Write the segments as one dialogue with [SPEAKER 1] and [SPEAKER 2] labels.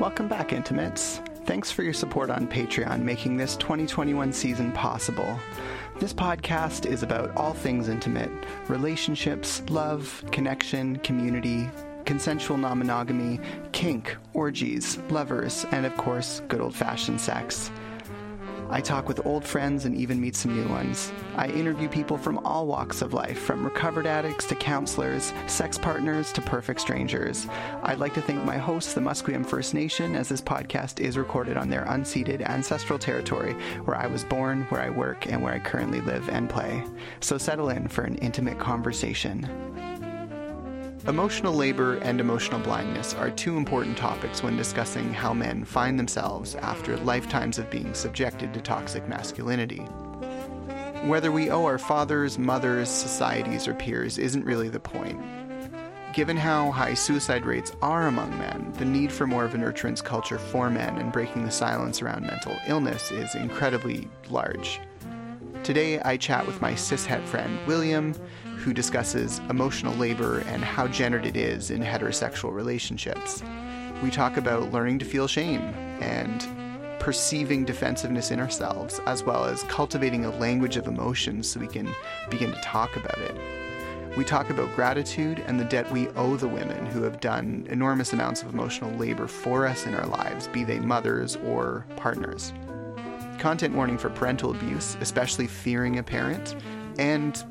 [SPEAKER 1] Welcome back, Intimates. Thanks for your support on Patreon, making this 2021 season possible. This podcast is about all things intimate relationships, love, connection, community, consensual non monogamy, kink, orgies, lovers, and of course, good old fashioned sex. I talk with old friends and even meet some new ones. I interview people from all walks of life, from recovered addicts to counselors, sex partners to perfect strangers. I'd like to thank my hosts, the Musqueam First Nation, as this podcast is recorded on their unceded ancestral territory where I was born, where I work, and where I currently live and play. So settle in for an intimate conversation. Emotional labor and emotional blindness are two important topics when discussing how men find themselves after lifetimes of being subjected to toxic masculinity. Whether we owe our fathers, mothers, societies, or peers isn't really the point. Given how high suicide rates are among men, the need for more of a nurturance culture for men and breaking the silence around mental illness is incredibly large. Today, I chat with my cishet friend William, who discusses emotional labor and how gendered it is in heterosexual relationships. We talk about learning to feel shame and perceiving defensiveness in ourselves, as well as cultivating a language of emotions so we can begin to talk about it. We talk about gratitude and the debt we owe the women who have done enormous amounts of emotional labor for us in our lives, be they mothers or partners. Content warning for parental abuse, especially fearing a parent, and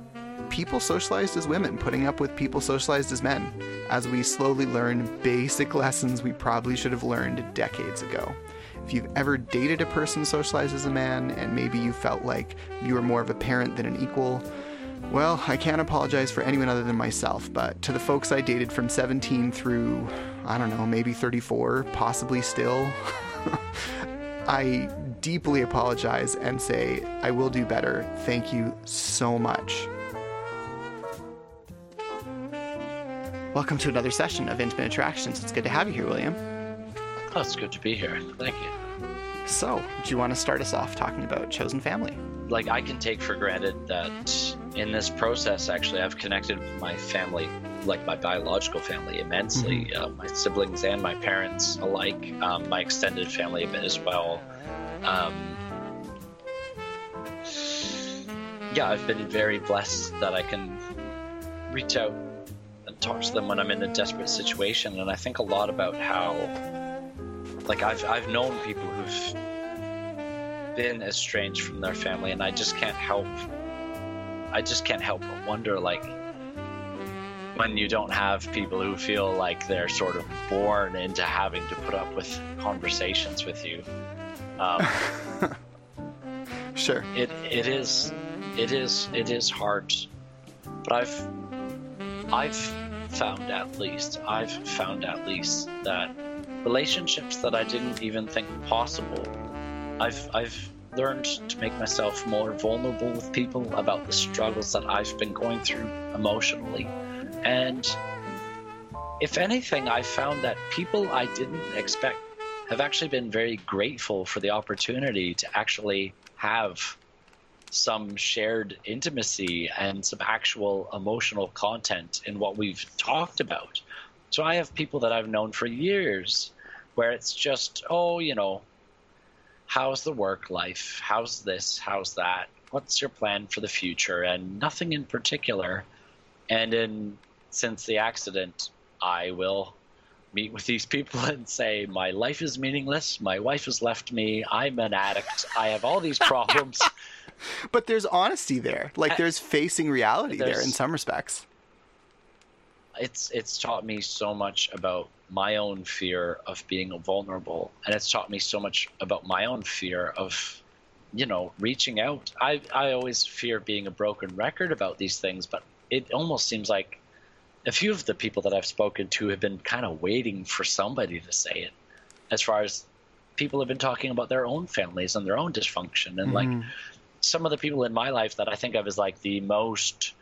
[SPEAKER 1] people socialized as women, putting up with people socialized as men, as we slowly learn basic lessons we probably should have learned decades ago. If you've ever dated a person socialized as a man, and maybe you felt like you were more of a parent than an equal, well, I can't apologize for anyone other than myself, but to the folks I dated from 17 through, I don't know, maybe 34, possibly still, I deeply apologize and say, I will do better. Thank you so much. Welcome to another session of Intimate Attractions. It's good to have you here, William.
[SPEAKER 2] Oh, it's good to be here. Thank you.
[SPEAKER 1] So, do you want to start us off talking about chosen family?
[SPEAKER 2] Like, I can take for granted that in this process, actually, I've connected with my family, like my biological family, immensely. Mm-hmm. Uh, my siblings and my parents alike, um, my extended family a bit as well. Um, yeah, I've been very blessed that I can reach out talk to them when I'm in a desperate situation, and I think a lot about how, like, I've I've known people who've been estranged from their family, and I just can't help. I just can't help but wonder, like, when you don't have people who feel like they're sort of born into having to put up with conversations with you. Um,
[SPEAKER 1] sure.
[SPEAKER 2] It it is it is it is hard, but I've I've found at least, I've found at least that relationships that I didn't even think possible, I've I've learned to make myself more vulnerable with people about the struggles that I've been going through emotionally. And if anything, I found that people I didn't expect have actually been very grateful for the opportunity to actually have some shared intimacy and some actual emotional content in what we've talked about. So I have people that I've known for years where it's just, oh, you know, how's the work life? How's this? How's that? What's your plan for the future? And nothing in particular. And in since the accident, I will meet with these people and say, My life is meaningless. My wife has left me. I'm an addict. I have all these problems.
[SPEAKER 1] but there's honesty there. Like there's facing reality there's, there in some respects.
[SPEAKER 2] It's it's taught me so much about my own fear of being vulnerable, and it's taught me so much about my own fear of, you know, reaching out. I I always fear being a broken record about these things, but it almost seems like a few of the people that I've spoken to have been kind of waiting for somebody to say it. As far as people have been talking about their own families and their own dysfunction, and mm-hmm. like some of the people in my life that I think of as like the most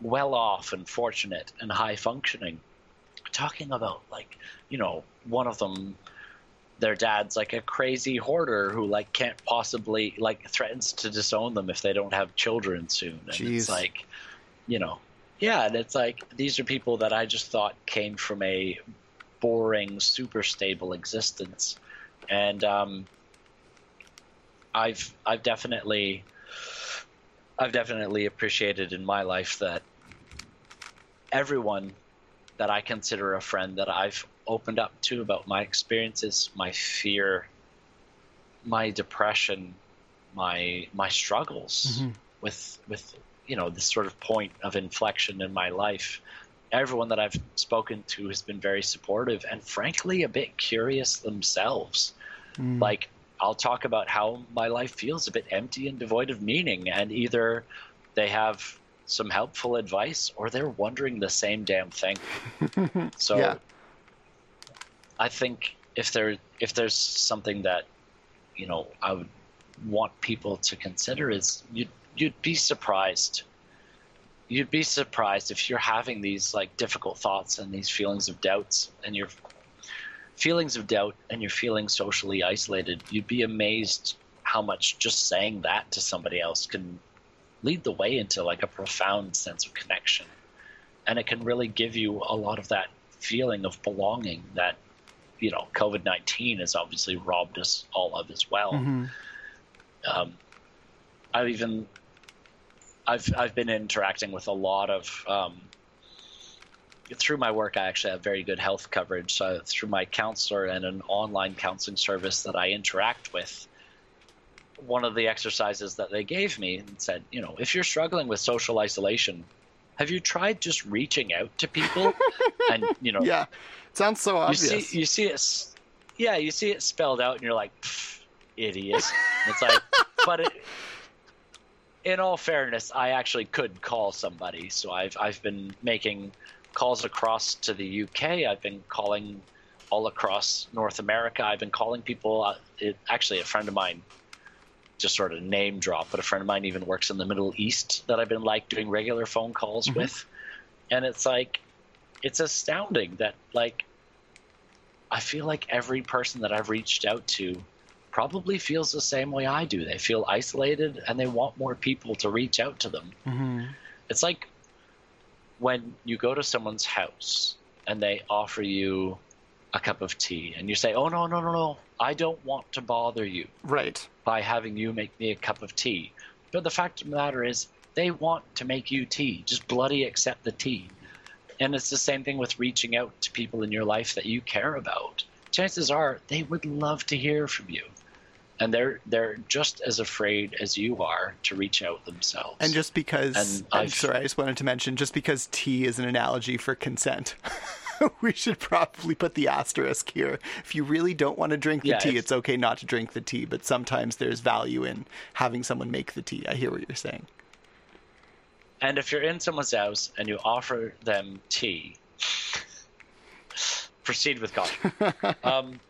[SPEAKER 2] well off and fortunate and high functioning, talking about like, you know, one of them their dad's like a crazy hoarder who like can't possibly like threatens to disown them if they don't have children soon. And Jeez. it's like, you know, yeah, and it's like these are people that I just thought came from a boring, super stable existence. And um, I've I've definitely I've definitely appreciated in my life that everyone that I consider a friend that I've opened up to about my experiences, my fear, my depression, my my struggles
[SPEAKER 1] Mm-hmm.
[SPEAKER 2] with with you know this sort of point of inflection in my life. Everyone that I've spoken to has been very supportive and frankly a bit curious themselves.
[SPEAKER 1] Mm.
[SPEAKER 2] Like I'll talk about how my life feels a bit empty and devoid of meaning and either they have some helpful advice or they're wondering the same damn thing. So
[SPEAKER 1] Yeah.
[SPEAKER 2] I think if there if there's something that you know I would want people to consider is you'd you'd be surprised. You'd be surprised if you're having these like difficult thoughts and these feelings of doubts and your feelings of doubt and you're feeling socially isolated. You'd be amazed how much just saying that to somebody else can lead the way into like a profound sense of connection. And it can really give you a lot of that feeling of belonging that you know COVID nineteen has obviously robbed us all of as well.
[SPEAKER 1] Mhm.
[SPEAKER 2] Um, I've even I've I've been interacting with a lot of um, through my work. I actually have very good health coverage so through my counselor and an online counseling service that I interact with. One of the exercises that they gave me and said, you know, if you're struggling with social isolation, have you tried just reaching out to people and you know
[SPEAKER 1] Yeah. It sounds so obvious.
[SPEAKER 2] you see you see it yeah you see it spelled out and you're like "Pff, idiot it's like but it, in all fairness i actually could call somebody so i've i've been making calls across to the uk i've been calling all across north america i've been calling people uh, it, actually a friend of mine just sort of name drop but a friend of mine even works in the middle east that i've been like doing regular phone calls
[SPEAKER 1] Mhm.
[SPEAKER 2] with and it's like it's astounding that like I feel like every person that I've reached out to probably feels the same way I do. They feel isolated and they want more people to reach out to them.
[SPEAKER 1] Mhm.
[SPEAKER 2] It's like when you go to someone's house and they offer you a cup of tea and you say, "Oh no, no, no, no. I don't want to bother you
[SPEAKER 1] Right.
[SPEAKER 2] by having you make me a cup of tea." But the fact of the matter is they want to make you tea. Just bloody accept the tea. And it's the same thing with reaching out to people in your life that you care about. Chances are they would love to hear from you. And they're they're just as afraid as you are to reach out themselves.
[SPEAKER 1] And just because,
[SPEAKER 2] And
[SPEAKER 1] I'm sorry, I just wanted to mention, just because tea is an analogy for consent, we should probably put the asterisk here. If you really don't want to drink the
[SPEAKER 2] Yeah,
[SPEAKER 1] tea,
[SPEAKER 2] if-
[SPEAKER 1] it's okay not to drink the tea, but sometimes there's value in having someone make the tea. I hear what you're saying.
[SPEAKER 2] And if you're in someone's house and you offer them tea, proceed with caution. um,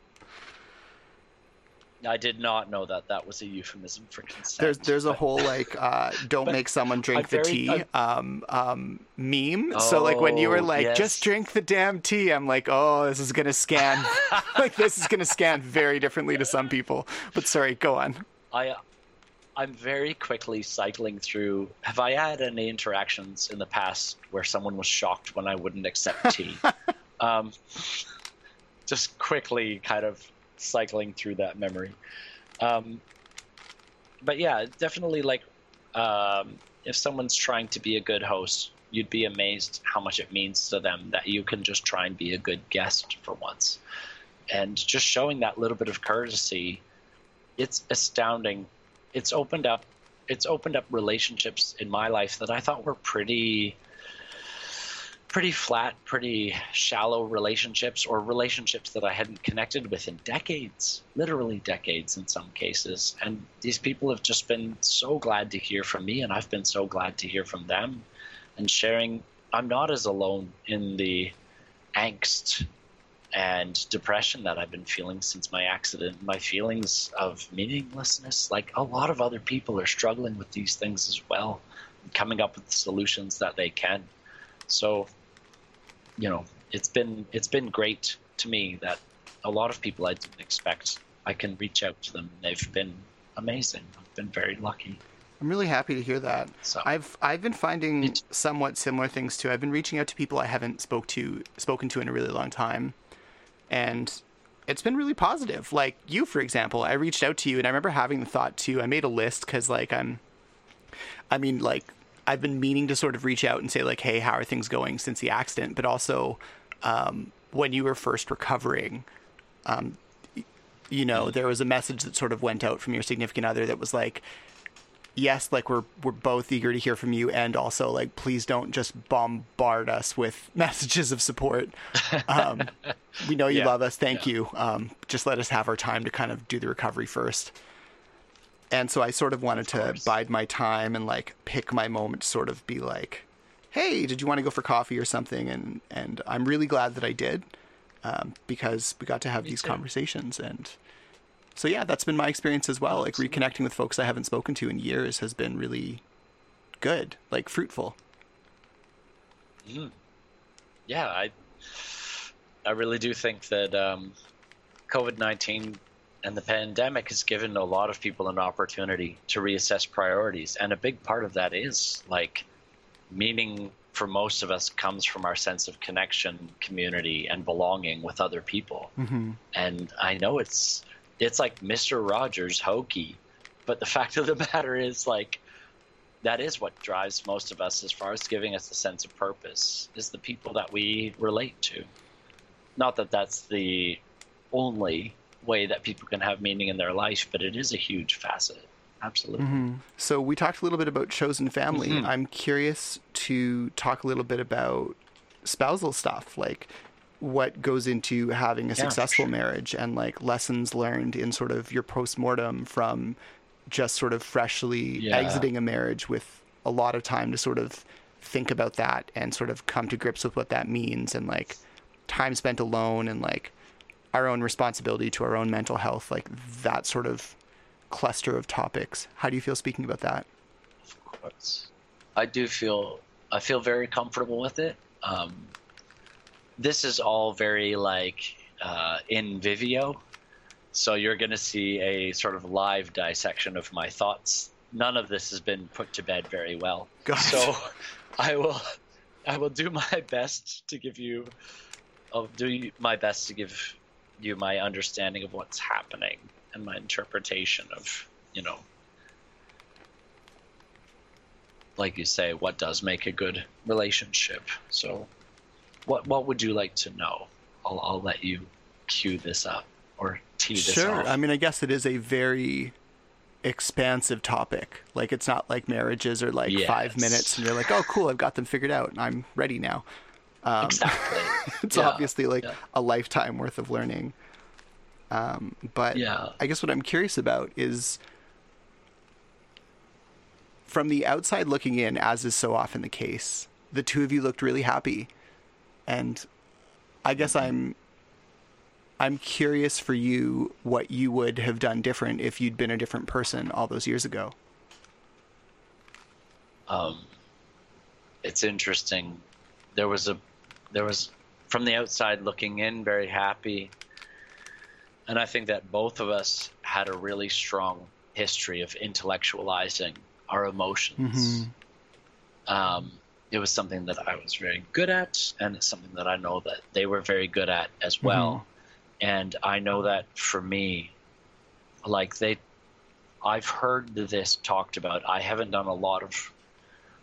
[SPEAKER 2] I did not know that that was a euphemism for consent.
[SPEAKER 1] There's there's a whole like uh, don't make someone drink the tea
[SPEAKER 2] I'm-
[SPEAKER 1] um, um, meme. so like when you were
[SPEAKER 2] Oh,
[SPEAKER 1] like
[SPEAKER 2] yes.
[SPEAKER 1] just drink the damn tea, I'm like oh this is gonna scan like this is gonna scan very differently to some people. But sorry, go on.
[SPEAKER 2] I, I'm very quickly cycling through. Have I had any interactions in the past where someone was shocked when I wouldn't accept tea? um, just quickly kind of cycling through that memory. Um, but yeah, definitely like um, if someone's trying to be a good host, you'd be amazed how much it means to them that you can just try and be a good guest for once. And just showing that little bit of courtesy it's astounding. It's opened up it's opened up relationships in my life that I thought were pretty pretty flat, pretty shallow relationships or relationships that I hadn't connected with in decades, literally decades in some cases. And these people have just been so glad to hear from me and I've been so glad to hear from them and sharing I'm not as alone in the angst and depression that I've been feeling since my accident, my feelings of meaninglessness, like a lot of other people are struggling with these things as well, coming up with solutions that they can. So, you know, it's been it's been great to me that a lot of people I didn't expect I can reach out to them. They've been amazing. I've been very lucky.
[SPEAKER 1] I'm really happy to hear that.
[SPEAKER 2] So
[SPEAKER 1] I've I've been finding
[SPEAKER 2] It-
[SPEAKER 1] somewhat similar things too. I've been reaching out to people I haven't spoke to spoken to in a really long time, and it's been really positive. Like you, for example, I reached out to you, and I remember having the thought too. I made a list because, like, I'm, I mean, like, I've been meaning to sort of reach out and say, like, hey, how are things going since the accident? But also, um, when you were first recovering, um, you know, there was a message that sort of went out from your significant other that was like, yes, like we're we're both eager to hear from you, and also like please don't just bombard us with messages of support. Um, we know you
[SPEAKER 2] Yeah,
[SPEAKER 1] love us. Thank
[SPEAKER 2] yeah.
[SPEAKER 1] you. Um, just let us have our time to kind of do the recovery first. And so I sort of wanted to bide my time and like pick my moment to sort of be like, hey, did you want to go for coffee or something? And and I'm really glad that I did um, because we got to have
[SPEAKER 2] Me
[SPEAKER 1] these
[SPEAKER 2] too.
[SPEAKER 1] conversations and so yeah, that's been my experience as well. Like reconnecting with folks I haven't spoken to in years has been really good, like fruitful.
[SPEAKER 2] yeah, I I really do think that um, COVID nineteen and the pandemic has given a lot of people an opportunity to reassess priorities, and a big part of that is like meaning for most of us comes from our sense of connection, community, and belonging with other people.
[SPEAKER 1] Mm-hmm.
[SPEAKER 2] And I know it's it's like Mister Rogers hokey, but the fact of the matter is like that is what drives most of us as far as giving us a sense of purpose is the people that we relate to. Not that that's the only way that people can have meaning in their life, but it is a huge facet. Absolutely.
[SPEAKER 1] Mm-hmm. So we talked a little bit about chosen family.
[SPEAKER 2] Mhm.
[SPEAKER 1] I'm curious to talk a little bit about spousal stuff, like what goes into having a
[SPEAKER 2] for
[SPEAKER 1] successful
[SPEAKER 2] sure.
[SPEAKER 1] marriage and like lessons learned in sort of your postmortem from just sort of freshly
[SPEAKER 2] Yeah.
[SPEAKER 1] exiting a marriage with a lot of time to sort of think about that and sort of come to grips with what that means and like time spent alone and like our own responsibility to our own mental health, like that sort of cluster of topics. How do you feel speaking about that?
[SPEAKER 2] Of course. I do feel I feel very comfortable with it. Um, this is all very like uh, in vivo, so you're going to see a sort of live dissection of my thoughts. None of this has been put to bed very well, so I will I will do my best to give you I'll do my best to give you my understanding of what's happening and my interpretation of you know like you say, what does make a good relationship. So, what what would you like to know? I'll I'll let you cue this up or tee this
[SPEAKER 1] Sure.
[SPEAKER 2] off.
[SPEAKER 1] I mean, I guess it is a very expansive topic. Like, it's not like marriages are like five minutes and you're like, oh, cool, I've got them figured out and I'm ready now. Um,
[SPEAKER 2] exactly.
[SPEAKER 1] it's
[SPEAKER 2] Yeah,
[SPEAKER 1] obviously like
[SPEAKER 2] yeah.
[SPEAKER 1] a lifetime worth of learning. Um, but
[SPEAKER 2] Yeah.
[SPEAKER 1] I guess what I'm curious about is from the outside looking in, as is so often the case, the two of you looked really happy. And I guess I'm I'm curious for you what you would have done different if you'd been a different person all those years ago.
[SPEAKER 2] um, it's interesting. There was a, there was, from the outside looking in, very happy, and I think that both of us had a really strong history of intellectualizing our emotions. Um, it was something that I was very good at, and it's something that I know that they were very good at as well. And I know that for me, like they, I've heard this talked about. I haven't done a lot of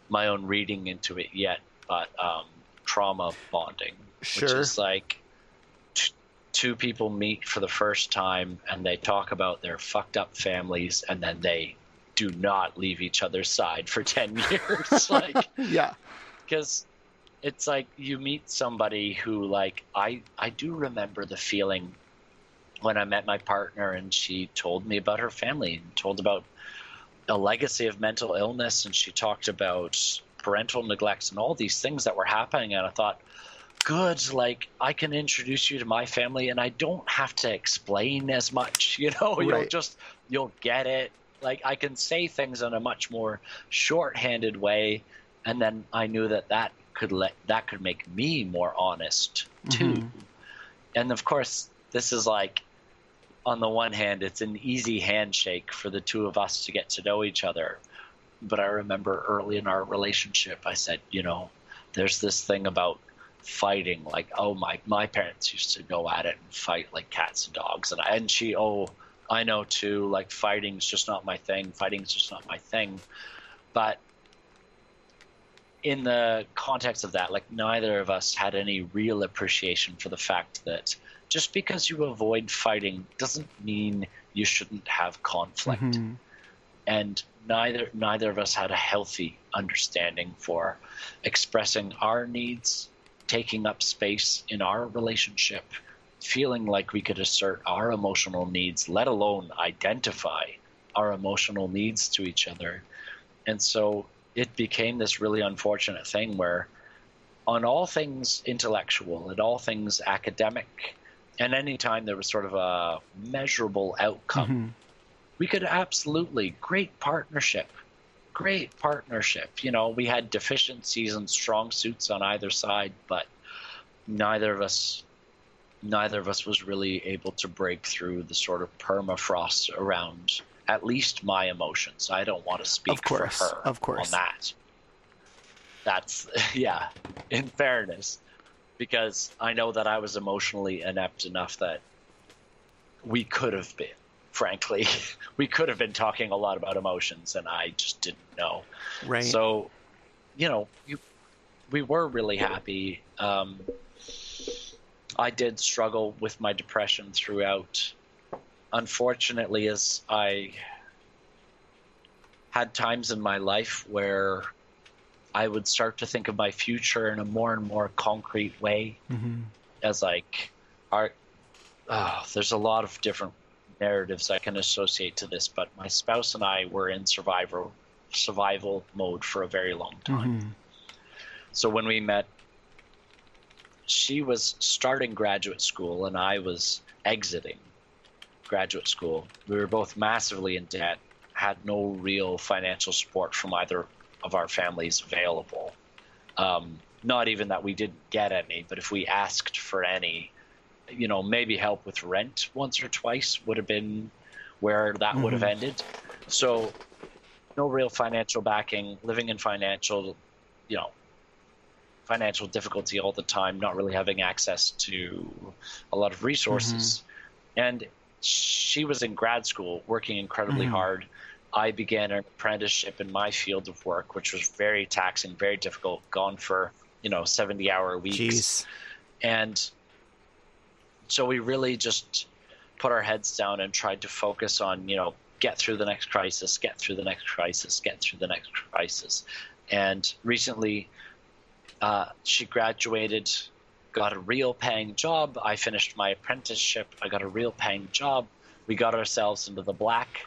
[SPEAKER 2] my own reading into it yet, but um, trauma bonding, which is like t- two people meet for the first time and they talk about their fucked up families, and then they do not leave each other's side for 10 years. like,
[SPEAKER 1] Yeah.
[SPEAKER 2] because it's like you meet somebody who like I I do remember the feeling when I met my partner and she told me about her family and told about a legacy of mental illness and she talked about parental neglects and all these things that were happening and I thought good like I can introduce you to my family and I don't have to explain as much you know you'll just you'll get it like I can say things in a much more shorthanded way and then I knew that that could let that could make me more honest too.
[SPEAKER 1] Mhm.
[SPEAKER 2] And of course, this is like on the one hand, it's an easy handshake for the two of us to get to know each other. But I remember early in our relationship, I said, you know, there's this thing about fighting like oh my my parents used to go at it and fight like cats and dogs. And I, and she oh I know too like fighting's just not my thing. Fighting's just not my thing. But in the context of that like neither of us had any real appreciation for the fact that just because you avoid fighting doesn't mean you shouldn't have conflict. Mm-hmm. and neither neither of us had a healthy understanding for expressing our needs taking up space in our relationship, feeling like we could assert our emotional needs, let alone identify our emotional needs to each other. And so it became this really unfortunate thing where, on all things intellectual and all things academic, and anytime there was sort of a measurable outcome, mm-hmm. We could absolutely, great partnership, great partnership. You know, we had deficiencies and strong suits on either side, but neither of us neither of us was really able to break through the sort of permafrost around at least my emotions. I don't want to speak of course, for her of course. on that. That's yeah, in fairness, because I know that I was emotionally inept enough that we could have been frankly. we could have been talking a lot about emotions, and I just didn't know. Right. So, you know, you, we were really happy. Um, I did struggle with my depression throughout. Unfortunately, as I had times in my life where I would start to think of my future in a more and more concrete way, mm-hmm. as like, art. Oh, there's a lot of different narratives I can associate to this, but my spouse and I were in survival survival mode for a very long time. Mm-hmm. So when we met, she was starting graduate school and I was exiting graduate school. We were both massively in debt, had no real financial support from either of our families available. Um, not even that we didn't get any, but if we asked for any, you know, maybe help with rent once or twice would have been where that mm-hmm. would have mm-hmm. ended. So, no real financial backing, living in financial, you know, financial difficulty all the time, not really having access to a lot of resources. Mm-hmm. And she was in grad school working incredibly mm-hmm. hard. I began an apprenticeship in my field of work, which was very taxing, very difficult, gone for, you know, 70 hour weeks. Jeez. And so we really just put our heads down and tried to focus on, you know, get through the next crisis, get through the next crisis, get through the next crisis. And recently, uh, she graduated, got a real paying job. I finished my apprenticeship. I got a real paying job. We got ourselves into the black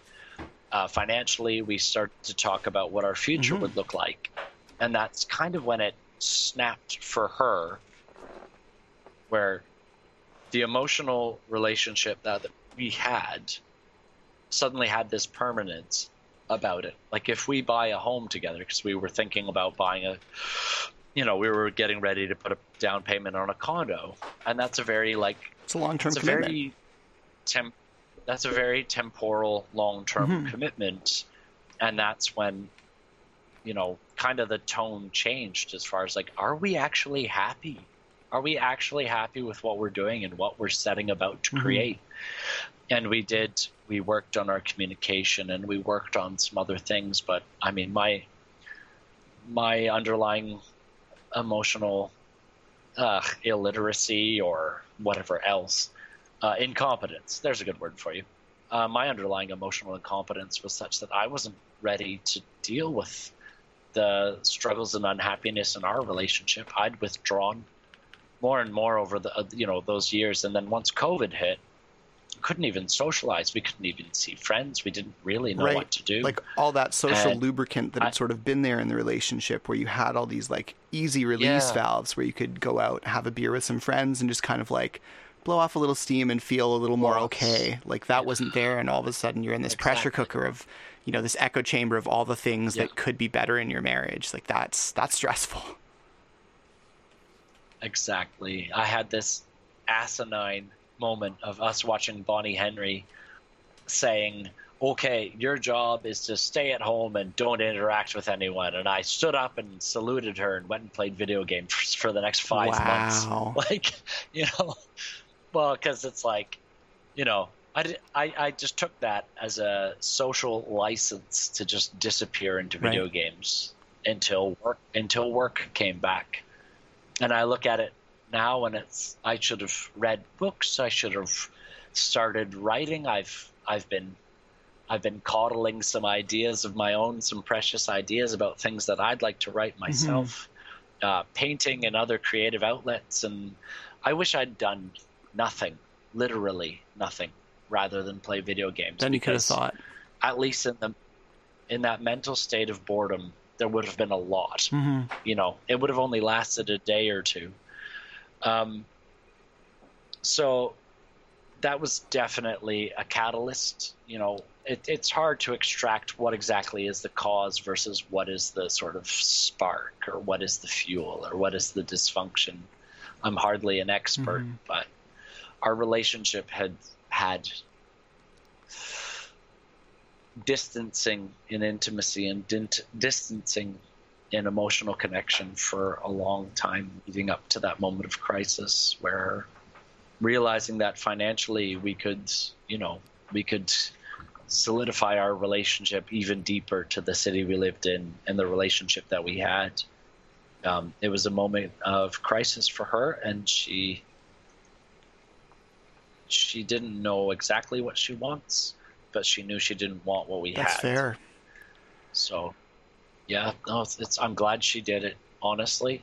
[SPEAKER 2] uh, financially. We started to talk about what our future mm-hmm. would look like. And that's kind of when it snapped for her, where the emotional relationship that we had suddenly had this permanence about it. Like if we buy a home together, because we were thinking about buying a you know, we were getting ready to put a down payment on a condo, and that's a very like
[SPEAKER 1] it's a long term commitment. Very
[SPEAKER 2] temp, that's a very temporal, long term mm-hmm. commitment, and that's when, you know, kind of the tone changed as far as like, are we actually happy? Are we actually happy with what we're doing and what we're setting about to mm-hmm. create? And we did. We worked on our communication and we worked on some other things, but I mean, my my underlying emotional uh, illiteracy or whatever else, uh, incompetence. There's a good word for you. Uh, my underlying emotional incompetence was such that I wasn't ready to deal with the struggles and unhappiness in our relationship. I'd withdrawn more and more over the uh, you know those years, and then once COVID hit, couldn't even socialize. We couldn't even see friends. We didn't really know right. what to do.
[SPEAKER 1] Like all that social and lubricant that I, had sort of been there in the relationship where you had all these like easy release yeah. valves where you could go out, have a beer with some friends and just kind of like blow off a little steam and feel a little more okay. Like that wasn't there and all of a sudden you're in this exactly. pressure cooker of you know, this echo chamber of all the things yeah. that could be better in your marriage. Like that's that's stressful.
[SPEAKER 2] Exactly. I had this asinine moment of us watching Bonnie Henry saying, okay, your job is to stay at home and don't interact with anyone. And I stood up and saluted her and went and played video games for, the next five
[SPEAKER 1] wow.
[SPEAKER 2] months. Like, you know, well, because it's like, you know, I, did, I, I just took that as a social license to just disappear into video
[SPEAKER 1] right.
[SPEAKER 2] games until work until work came back. And I look at it now and it's I should have read books, I should have started writing. I've I've been I've been coddling some ideas of my own, some precious ideas about things that I'd like to write mm-hmm. myself, mm-hmm. uh, painting and other creative outlets. And I wish I'd done nothing, literally nothing, rather than play video games.
[SPEAKER 1] Then you could have thought.
[SPEAKER 2] At least in the in that mental state of boredom, there would have been a lot.
[SPEAKER 1] Mm-hmm.
[SPEAKER 2] You know, it would have only lasted a day or two. Um, so that was definitely a catalyst. You know, it, it's hard to extract what exactly is the cause versus what is the sort of spark or what is the fuel or what is the dysfunction. I'm hardly an expert, mm-hmm. but our relationship had had distancing in intimacy and dint- distancing in emotional connection for a long time leading up to that moment of crisis where realizing that financially we could, you know, we could solidify our relationship even deeper to the city we lived in and the relationship that we had. Um, it was a moment of crisis for her, and she she didn't know exactly what she wants, but she knew she didn't want what we
[SPEAKER 1] That's
[SPEAKER 2] had.
[SPEAKER 1] That's fair.
[SPEAKER 2] So, yeah, no, it's, it's, I'm glad she did it. Honestly,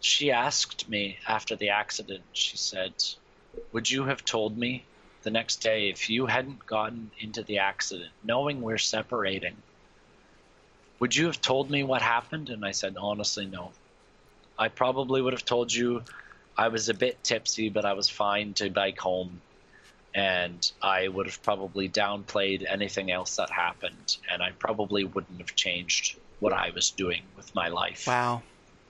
[SPEAKER 2] she asked me after the accident. She said, "Would you have told me the next day if you hadn't gotten into the accident, knowing we're separating, would you have told me what happened? And I said, honestly, no. I probably would have told you I was a bit tipsy, but I was fine to bike home. And I would have probably downplayed anything else that happened. And I probably wouldn't have changed what I was doing with my life.
[SPEAKER 1] Wow.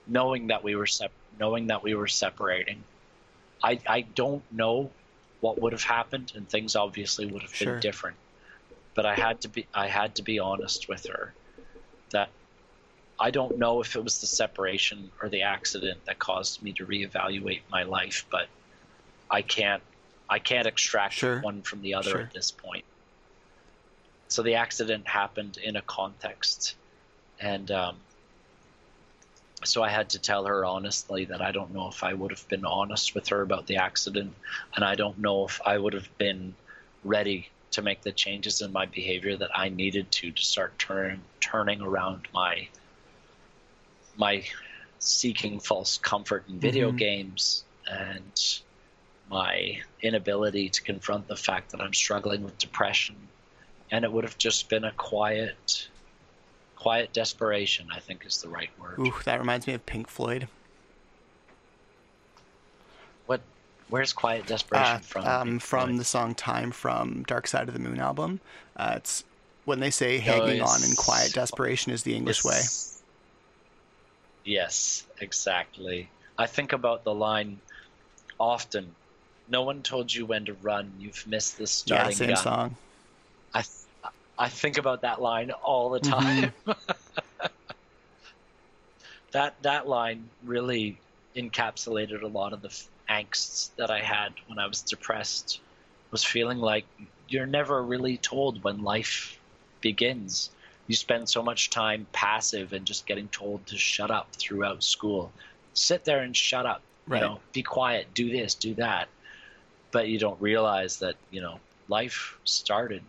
[SPEAKER 2] Knowing that we were sep- knowing that we were separating. I, I don't know what would have happened, and things obviously would have been
[SPEAKER 1] sure.
[SPEAKER 2] different. But I had to be I had to be honest with her that I don't know if it was the separation or the accident that caused me to reevaluate my life, but I can't I can't extract
[SPEAKER 1] sure.
[SPEAKER 2] one from the other
[SPEAKER 1] sure.
[SPEAKER 2] at this point. So the accident happened in a context, and um, so I had to tell her honestly that I don't know if I would have been honest with her about the accident, and I don't know if I would have been ready to make the changes in my behavior that I needed to to start turning turning around my my seeking false comfort in video mm-hmm. games and my inability to confront the fact that I'm struggling with depression. And it would have just been a quiet quiet desperation, I think is the right word.
[SPEAKER 1] Ooh, that reminds me of Pink Floyd.
[SPEAKER 2] What? Where's quiet desperation
[SPEAKER 1] uh,
[SPEAKER 2] from?
[SPEAKER 1] Um, from the song "Time" from Dark Side of the Moon album. Uh, it's when they say "hanging oh, on" in quiet desperation is the English way.
[SPEAKER 2] Yes, exactly. I think about the line often. No one told you when to run. You've missed the starting
[SPEAKER 1] yeah, same
[SPEAKER 2] gun.
[SPEAKER 1] song.
[SPEAKER 2] I I think about that line all the time. Mm-hmm. that that line really encapsulated a lot of the angst that I had when I was depressed. Was feeling like you're never really told when life begins. You spend so much time passive and just getting told to shut up throughout school. Sit there and shut up.
[SPEAKER 1] Right.
[SPEAKER 2] You know, be quiet, do this, do that. But you don't realize that, you know, life started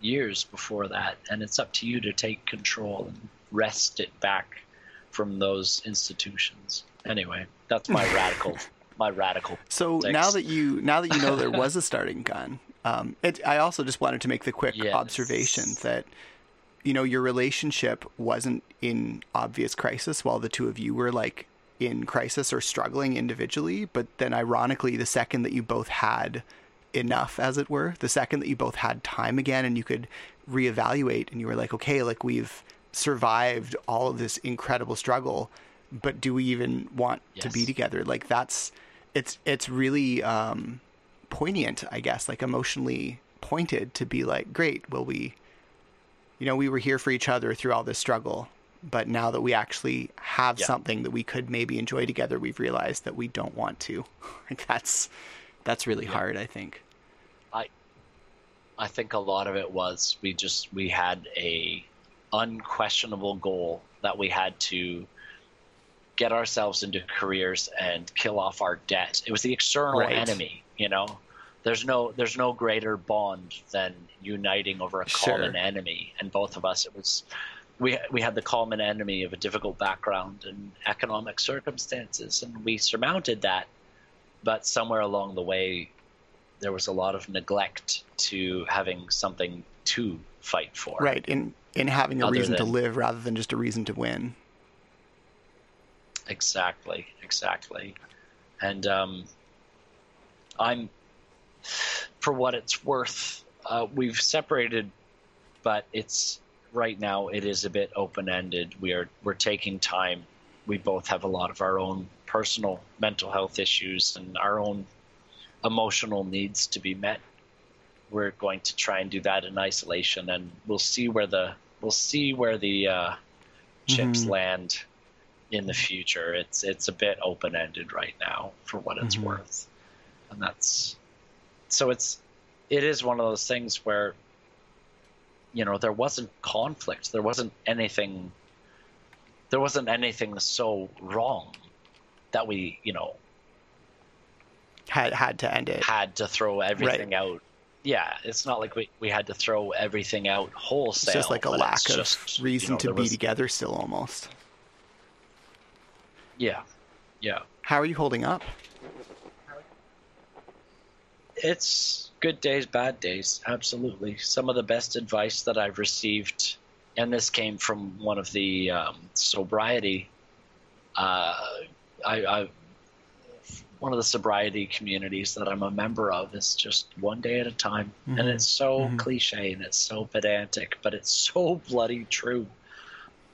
[SPEAKER 2] years before that, and it's up to you to take control and wrest it back from those institutions. Anyway, that's my radical, my radical.
[SPEAKER 1] So now that you now that you know there was a starting gun, um, it, I also just wanted to make the quick
[SPEAKER 2] yes.
[SPEAKER 1] observation that you know your relationship wasn't in obvious crisis while the two of you were like in crisis or struggling individually, but then ironically, the second that you both had enough, as it were, the second that you both had time again and you could reevaluate and you were like, okay, like we've survived all of this incredible struggle, but do we even want yes. to be together? Like that's it's it's really um, poignant, I guess, like emotionally pointed to be like, great, well, we, you know, we were here for each other through all this struggle. But now that we actually have
[SPEAKER 2] Yeah.
[SPEAKER 1] something that we could maybe enjoy together, we've realized that we don't want to. that's that's really hard, I think.
[SPEAKER 2] I I think a lot of it was we just we had a unquestionable goal that we had to get ourselves into careers and kill off our debt. It was the external
[SPEAKER 1] Right.
[SPEAKER 2] enemy, you know. There's no there's no greater bond than uniting over a common enemy, and both of us it was we we had the common enemy of a difficult background and economic circumstances, and we surmounted that. But somewhere along the way, there was a lot of neglect to having something to fight for.
[SPEAKER 1] Right. In in having a reason to live rather than just a reason to win.
[SPEAKER 2] Exactly. Exactly. And um, I'm, for what it's worth, uh, we've separated, but it's right now it is a bit open ended. We are we're taking time. We both have a lot of our own personal mental health issues and our own emotional needs to be met. We're going to try and do that in isolation, and we'll see where the we'll see where the uh, chips
[SPEAKER 1] Mhm.
[SPEAKER 2] land in the future. It's it's a bit open ended right now for what it's
[SPEAKER 1] Mhm.
[SPEAKER 2] worth, and that's so it's it is one of those things where you know there wasn't conflict, there wasn't anything, there wasn't anything so wrong that we you know
[SPEAKER 1] Had had to end it.
[SPEAKER 2] had to throw everything out. Yeah, it's not like we, we had to throw everything out wholesale.
[SPEAKER 1] It's just like a lack of
[SPEAKER 2] just, you
[SPEAKER 1] reason
[SPEAKER 2] know,
[SPEAKER 1] to be
[SPEAKER 2] was-
[SPEAKER 1] together still almost.
[SPEAKER 2] Yeah, yeah.
[SPEAKER 1] How are you holding up?
[SPEAKER 2] It's good days, bad days. Absolutely. Some of the best advice that I've received, and this came from one of the um, sobriety. Uh, I, I, one of the sobriety communities that I'm a member of is just one day at a time,
[SPEAKER 1] Mhm.
[SPEAKER 2] and it's so
[SPEAKER 1] Mhm.
[SPEAKER 2] cliche and it's so pedantic, but it's so bloody true.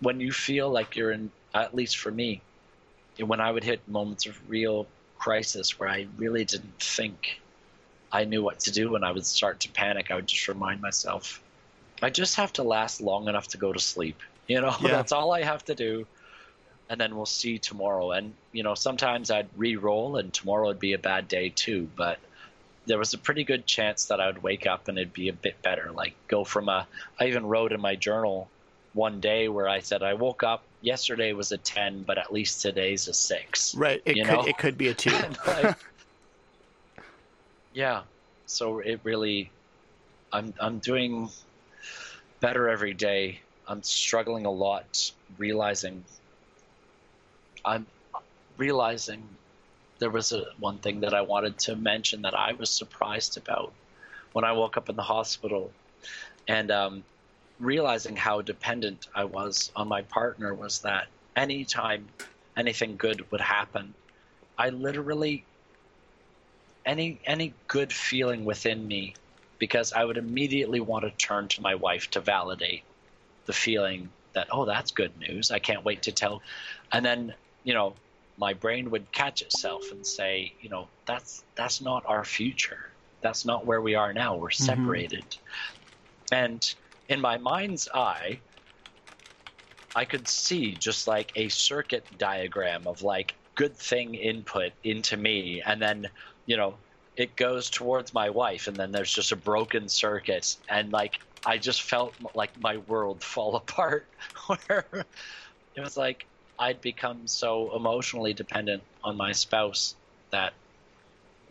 [SPEAKER 2] When you feel like you're in, at least for me, when I would hit moments of real crisis where I really didn't think I knew what to do and I would start to panic, I would just remind myself, I just have to last long enough to go to sleep. You know,
[SPEAKER 1] Yeah.
[SPEAKER 2] that's all I have to do. And then we'll see tomorrow. And, you know, sometimes I'd re roll and tomorrow would be a bad day too. But there was a pretty good chance that I would wake up and it'd be a bit better. Like go from a, I even wrote in my journal one day where I said, I woke up, yesterday was a 10, but at least today's a six.
[SPEAKER 1] Right. It
[SPEAKER 2] You
[SPEAKER 1] could
[SPEAKER 2] know?
[SPEAKER 1] it could be a two.
[SPEAKER 2] Like, yeah. So it really, I'm I'm doing better every day. I'm struggling a lot, realizing. I'm realizing there was a one thing that I wanted to mention that I was surprised about when I woke up in the hospital, and um, realizing how dependent I was on my partner was that anytime anything good would happen, I literally any any good feeling within me because I would immediately want to turn to my wife to validate the feeling that oh that's good news. I can't wait to tell. And then you know my brain would catch itself and say you know that's that's not our future. That's not where we are now. We're mm-hmm. separated. And in my mind's eye I could see just like a circuit diagram of like good thing input into me. And then you know it goes towards my wife and then there's just a broken circuit and like I just felt like my world fall apart where it was like I'd become so emotionally dependent on my spouse that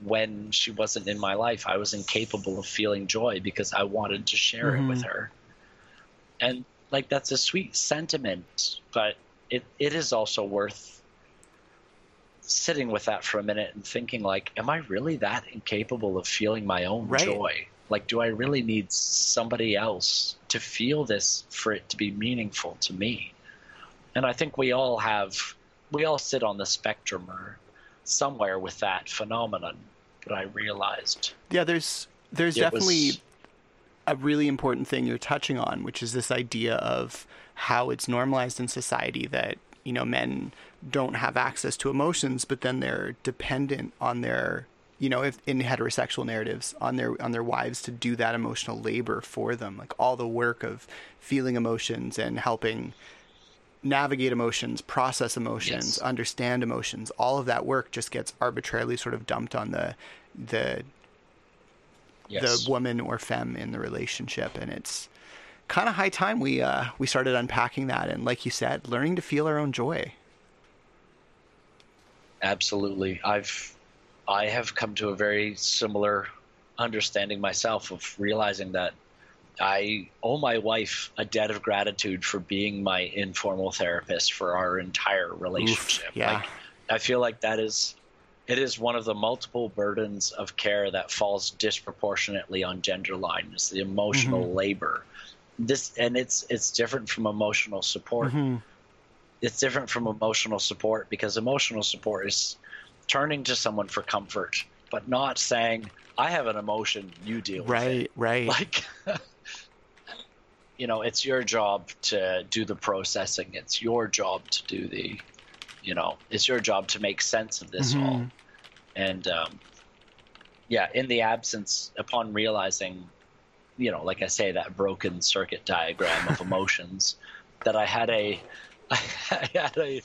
[SPEAKER 2] when she wasn't in my life I was incapable of feeling joy because I wanted to share it with
[SPEAKER 1] Mhm.
[SPEAKER 2] her and like that's a sweet sentiment but it, it is also worth sitting with that for a minute and thinking like am i really that incapable of feeling my own
[SPEAKER 1] Right.
[SPEAKER 2] joy like do i really need somebody else to feel this for it to be meaningful to me and i think we all have we all sit on the spectrum or somewhere with that phenomenon but i realized
[SPEAKER 1] Yeah, there's there's definitely
[SPEAKER 2] was
[SPEAKER 1] a really important thing you're touching on, which is this idea of how it's normalized in society that you know men don't have access to emotions, but then they're dependent on their you know, if in heterosexual narratives on their on their wives to do that emotional labor for them, like all the work of feeling emotions and helping navigate emotions, process emotions,
[SPEAKER 2] Yes.
[SPEAKER 1] understand emotions, all of that work just gets arbitrarily sort of dumped on the the
[SPEAKER 2] Yes.
[SPEAKER 1] the woman or femme in the relationship and it's kind of high time we uh we started unpacking that and like you said learning to feel our own joy
[SPEAKER 2] Absolutely. I've I have come to a very similar understanding myself of realizing that I owe my wife a debt of gratitude for being my informal therapist for our entire relationship.
[SPEAKER 1] yeah.
[SPEAKER 2] Like I feel like that is it is one of the multiple burdens of care that falls disproportionately on gender lines, the emotional
[SPEAKER 1] Mm-hmm.
[SPEAKER 2] labor. This and it's it's different from emotional support
[SPEAKER 1] Mhm.
[SPEAKER 2] It's different from emotional support because emotional support is turning to someone for comfort, but not saying, I have an emotion, you deal with
[SPEAKER 1] right
[SPEAKER 2] it.
[SPEAKER 1] right
[SPEAKER 2] Like, you know, it's your job to do the processing. It's your job to do the, you know, it's your job to make sense of this all.
[SPEAKER 1] Mhm.
[SPEAKER 2] And, um, yeah, in the absence, upon realizing, you know, like I say, that broken circuit diagram of emotions, that I had a, I had a,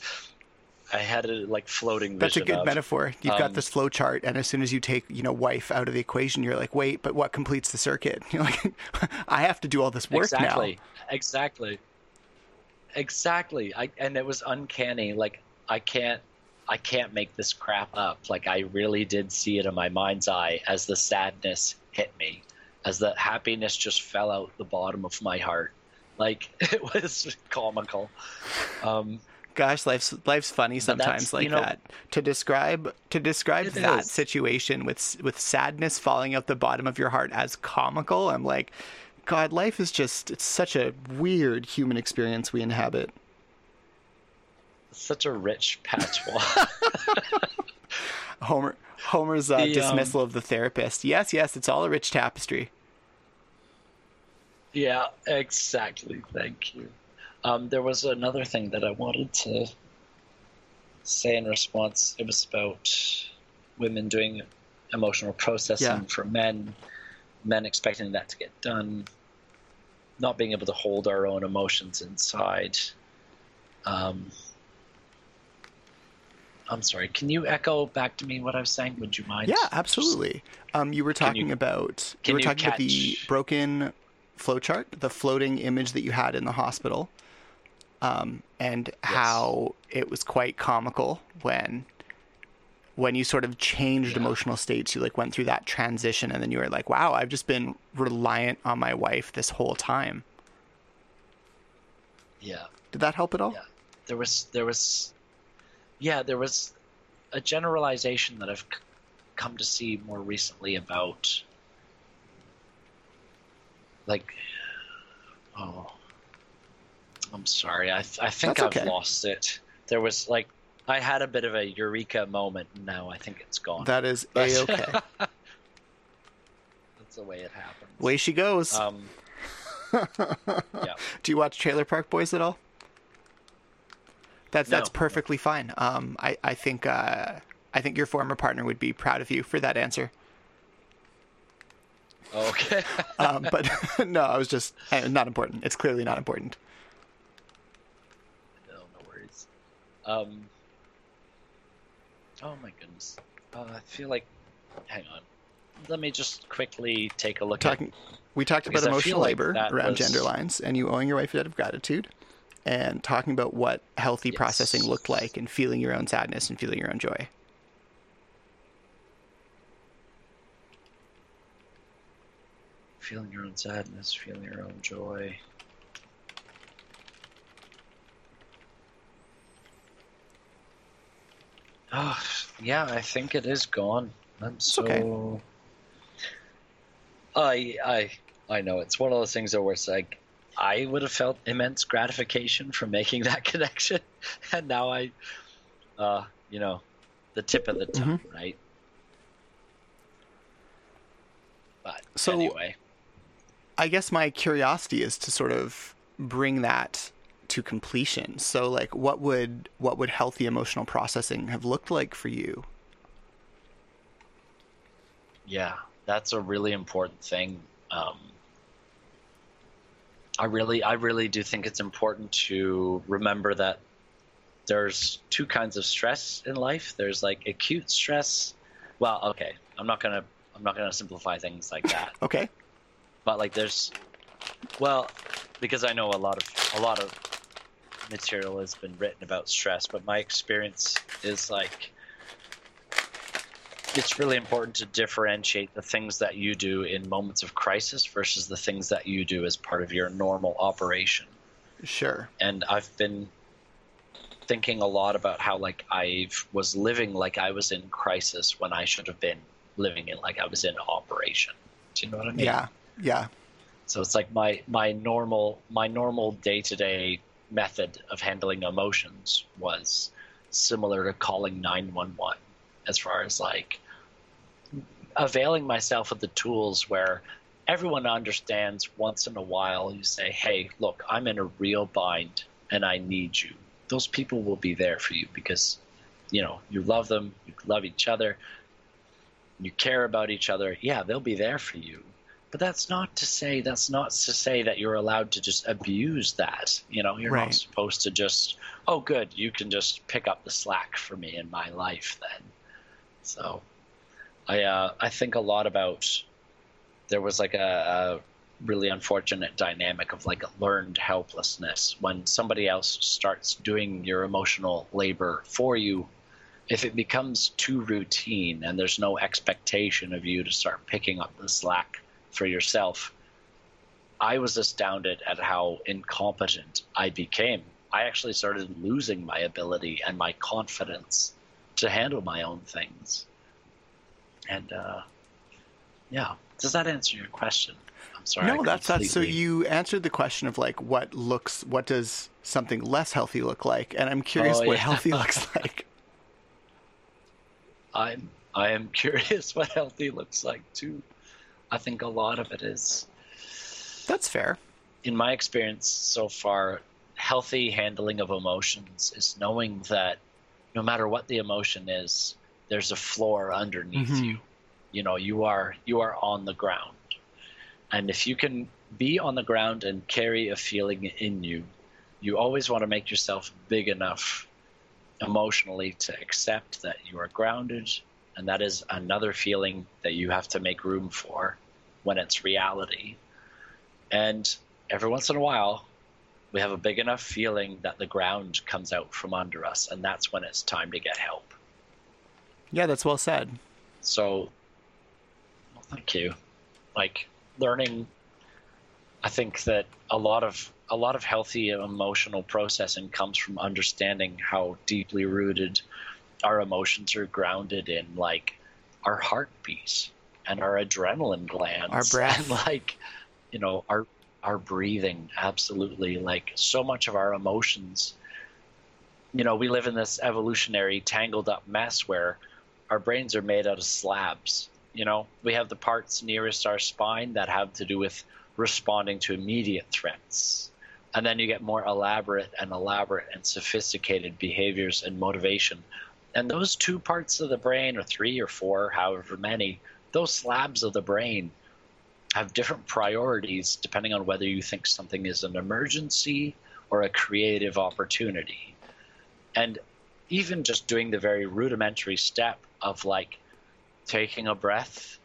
[SPEAKER 2] I had a like floating.
[SPEAKER 1] that's a good
[SPEAKER 2] of,
[SPEAKER 1] metaphor you've got
[SPEAKER 2] um,
[SPEAKER 1] this flow chart and as soon as you take you know wife out of the equation you're like wait but what completes the circuit you're like i have to do all this work
[SPEAKER 2] exactly,
[SPEAKER 1] now
[SPEAKER 2] exactly, exactly. I and it was uncanny. Like I can't, I can't make this crap up. Like I really did see it in my mind's eye as the sadness hit me, as the happiness just fell out the bottom of my heart. Like it was comical. Um,
[SPEAKER 1] gosh life's life's funny sometimes like
[SPEAKER 2] you know-
[SPEAKER 1] that to describe to describe that
[SPEAKER 2] is.
[SPEAKER 1] situation with with sadness falling out the bottom of your heart as comical i'm like god life is just it's such a weird human experience we inhabit
[SPEAKER 2] such a rich patchwork.
[SPEAKER 1] homer homer's uh,
[SPEAKER 2] The, um,
[SPEAKER 1] dismissal of the therapist yes yes it's all a rich tapestry
[SPEAKER 2] Yeah, exactly. Thank you. Um, there was another thing that I wanted to say in response. It was about women doing emotional processing
[SPEAKER 1] Yeah.
[SPEAKER 2] for men, men expecting that to get done, not being able to hold our own emotions inside. Um, I'm sorry. Can you echo back to me what I was saying? Would you mind?
[SPEAKER 1] Yeah, absolutely. Um, you were
[SPEAKER 2] Can you-
[SPEAKER 1] talking about you were
[SPEAKER 2] you
[SPEAKER 1] talking about the broken flowchart, the floating image that you had in the hospital, um, and how it was quite comical when when you sort of changed
[SPEAKER 2] Yeah.
[SPEAKER 1] emotional states. You like went through that transition, and then you were like, "Wow, I've just been reliant on my wife this whole time."
[SPEAKER 2] Yeah.
[SPEAKER 1] Did that help at all?
[SPEAKER 2] Yeah. there was there was yeah there was a generalization that I've c- come to see more recently about like oh I'm sorry I I think
[SPEAKER 1] That's
[SPEAKER 2] I've
[SPEAKER 1] okay.
[SPEAKER 2] lost it there was like I had a bit of a eureka moment now I think it's gone
[SPEAKER 1] That is
[SPEAKER 2] But-
[SPEAKER 1] a okay.
[SPEAKER 2] that's the way it happens
[SPEAKER 1] Way she goes.
[SPEAKER 2] um yeah
[SPEAKER 1] Do you watch Trailer Park Boys at all? That's that's perfectly fine. Um, I I think uh, I think your former partner would be proud of you for that answer.
[SPEAKER 2] Okay
[SPEAKER 1] Um, but no, I was just not important. It's clearly not important.
[SPEAKER 2] No, no worries. Um. Oh my goodness. Uh, I feel like. Hang on. Let me just quickly take a look
[SPEAKER 1] Talking, we talked about
[SPEAKER 2] Because I feel
[SPEAKER 1] emotional
[SPEAKER 2] like
[SPEAKER 1] labor around
[SPEAKER 2] was-
[SPEAKER 1] gender lines, and you owing your wife a debt of gratitude, and talking about what healthy
[SPEAKER 2] Yes.
[SPEAKER 1] processing looked like, and feeling your own sadness and feeling your own joy.
[SPEAKER 2] Feeling your own sadness, feeling your own joy. Oh, yeah, I think it is gone. I'm so.
[SPEAKER 1] okay.
[SPEAKER 2] I I I know it's one of those things where it's like I would have felt immense gratification from making that connection, and now I, uh, you know, the tip of the tongue, right? But
[SPEAKER 1] So-
[SPEAKER 2] anyway,
[SPEAKER 1] I guess my curiosity is to sort of bring that to completion. So like what would what would healthy emotional processing have looked like for you?
[SPEAKER 2] Yeah, that's a really important thing. Um, I really, I really do think it's important to remember that there's two kinds of stress in life. There's like acute stress. Well, okay, I'm not gonna, I'm not gonna simplify things like that.
[SPEAKER 1] okay.
[SPEAKER 2] But like, there's, well, because I know a lot of, a lot of material has been written about stress, but my experience is like it's really important to differentiate the things that you do in moments of crisis versus the things that you do as part of your normal operation.
[SPEAKER 1] Sure.
[SPEAKER 2] And I've been thinking a lot about how like I was living like I was in crisis when I should have been living in like I was in operation. Do you know what I mean?
[SPEAKER 1] Yeah. Yeah.
[SPEAKER 2] So it's like my my normal my normal day to day method of handling emotions was similar to calling 911 as far as like availing myself of the tools where everyone understands once in a while you say hey look i'm in a real bind and i need you. Those people will be there for you because you know you love them you love each other you care about each other. Yeah they'll be there for you but that's not to say that's not to say that you're allowed to just abuse that. You know, you're right. not supposed to just oh good, you can just pick up the slack for me in my life then. So I uh, I think a lot about there was like a, a really unfortunate dynamic of like a learned helplessness when somebody else starts doing your emotional labor for you if it becomes too routine and there's no expectation of you to start picking up the slack for yourself, I was astounded at how incompetent I became. I actually started losing my ability and my confidence to handle my own things. And uh, yeah, does that answer your question? I'm sorry.
[SPEAKER 1] No, that's completely... so you answered the question of like what looks, what does something less healthy look like, and I'm curious oh, what yeah. healthy looks like.
[SPEAKER 2] I'm I am curious what healthy looks like too. I think a lot of it is.
[SPEAKER 1] That's fair.
[SPEAKER 2] In my experience so far, healthy handling of emotions is knowing that no matter what the emotion is, there's a floor underneath mm-hmm. you. You know, you are you are on the ground. And if you can be on the ground and carry a feeling in you, you always want to make yourself big enough emotionally to accept that you are grounded and that is another feeling that you have to make room for when it's reality. And every once in a while, we have a big enough feeling that the ground comes out from under us, and that's when it's time to get help.
[SPEAKER 1] Yeah, that's well said.
[SPEAKER 2] So, well, thank you. Like learning, I think that a lot of a lot of healthy emotional processing comes from understanding how deeply rooted our emotions are grounded in like our heartbeat and our adrenaline glands,
[SPEAKER 1] our breath,
[SPEAKER 2] and like you know our our breathing. Absolutely, like so much of our emotions. You know, we live in this evolutionary tangled up mess where our brains are made out of slabs. You know, we have the parts nearest our spine that have to do with responding to immediate threats. And then you get more elaborate and elaborate and sophisticated behaviors and motivation. And those two parts of the brain, or three or four, however many, those slabs of the brain have different priorities depending on whether you think something is an emergency or a creative opportunity. And even just doing the very rudimentary step of like taking a breath,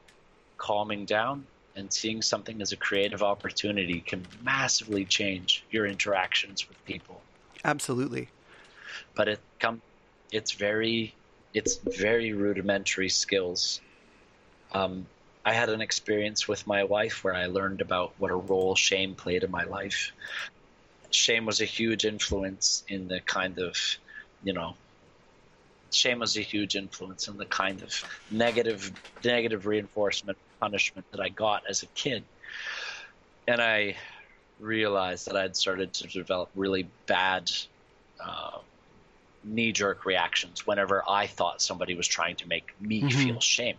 [SPEAKER 2] calming down, and seeing something as a creative opportunity can massively change your interactions with people.
[SPEAKER 1] Absolutely.
[SPEAKER 2] But it come it's very it's very rudimentary skills um, I had an experience with my wife where I learned about what a role shame played in my life. Shame was a huge influence in the kind of, you know, shame was a huge influence in the kind of negative, negative reinforcement, punishment that I got as a kid. And I realized that I'd started to develop really bad uh, knee jerk reactions whenever I thought somebody was trying to make me mm-hmm. feel shame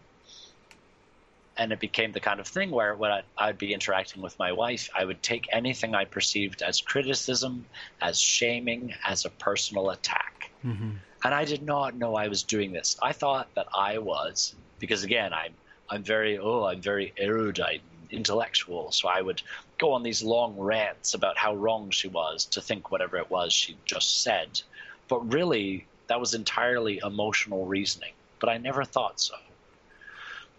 [SPEAKER 2] and it became the kind of thing where when I, I'd be interacting with my wife, I would take anything I perceived as criticism, as shaming, as a personal attack. Mm-hmm. And I did not know I was doing this. I thought that I was, because again, I'm I'm very oh I'm very erudite, intellectual. So I would go on these long rants about how wrong she was to think whatever it was she just said. But really, that was entirely emotional reasoning. But I never thought so.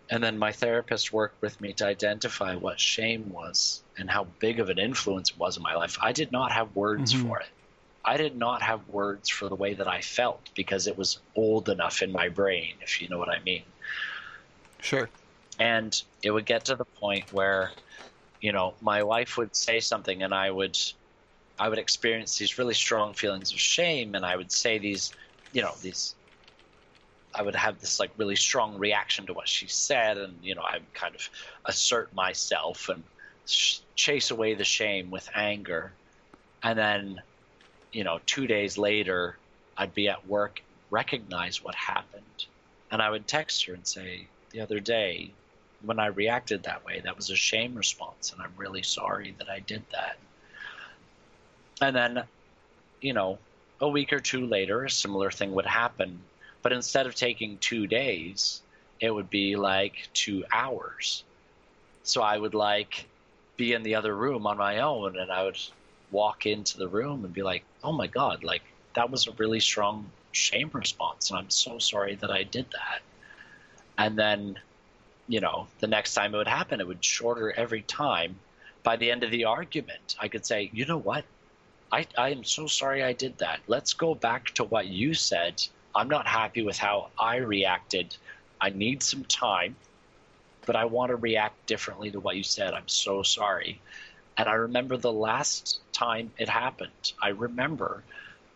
[SPEAKER 2] And then my therapist worked with me to identify what shame was and how big of an influence it was in my life. I did not have words mm-hmm. for it. I did not have words for the way that I felt because it was old enough in my brain, if you know what I mean.
[SPEAKER 1] Sure.
[SPEAKER 2] And it would get to the point where, you know, my wife would say something and I would I would experience these really strong feelings of shame and I would say these, you know, these I would have this like really strong reaction to what she said and you know I would kind of assert myself and sh- chase away the shame with anger. And then, you know, 2 days later I'd be at work, recognize what happened, and I would text her and say, "The other day when I reacted that way. That was a shame response, and I'm really sorry that I did that. And then, you know, a week or two later, a similar thing would happen. But instead of taking two days, it would be like two hours. So I would like be in the other room on my own, and I would walk into the room and be like, oh my God, like that was a really strong shame response. And I'm so sorry that I did that. And then you know, the next time it would happen, it would shorter every time. By the end of the argument, I could say, you know what? I, I am so sorry I did that. Let's go back to what you said. I'm not happy with how I reacted. I need some time, but I want to react differently to what you said. I'm so sorry. And I remember the last time it happened. I remember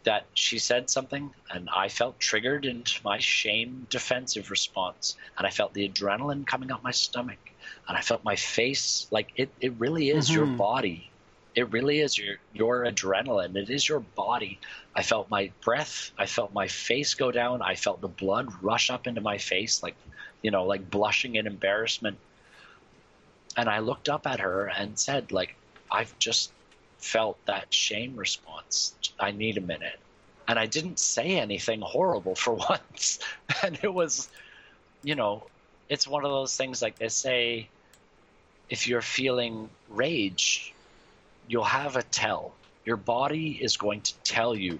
[SPEAKER 2] that she said something and I felt triggered into my shame defensive response and I felt the adrenaline coming up my stomach and I felt my face like it, it really is mm-hmm. your body. It really is your your adrenaline. It is your body. I felt my breath, I felt my face go down, I felt the blood rush up into my face like you know, like blushing in embarrassment. And I looked up at her and said, like, I've just felt that shame response. I need a minute. And I didn't say anything horrible for once. And it was, you know, it's one of those things like they say if you're feeling rage, you'll have a tell. Your body is going to tell you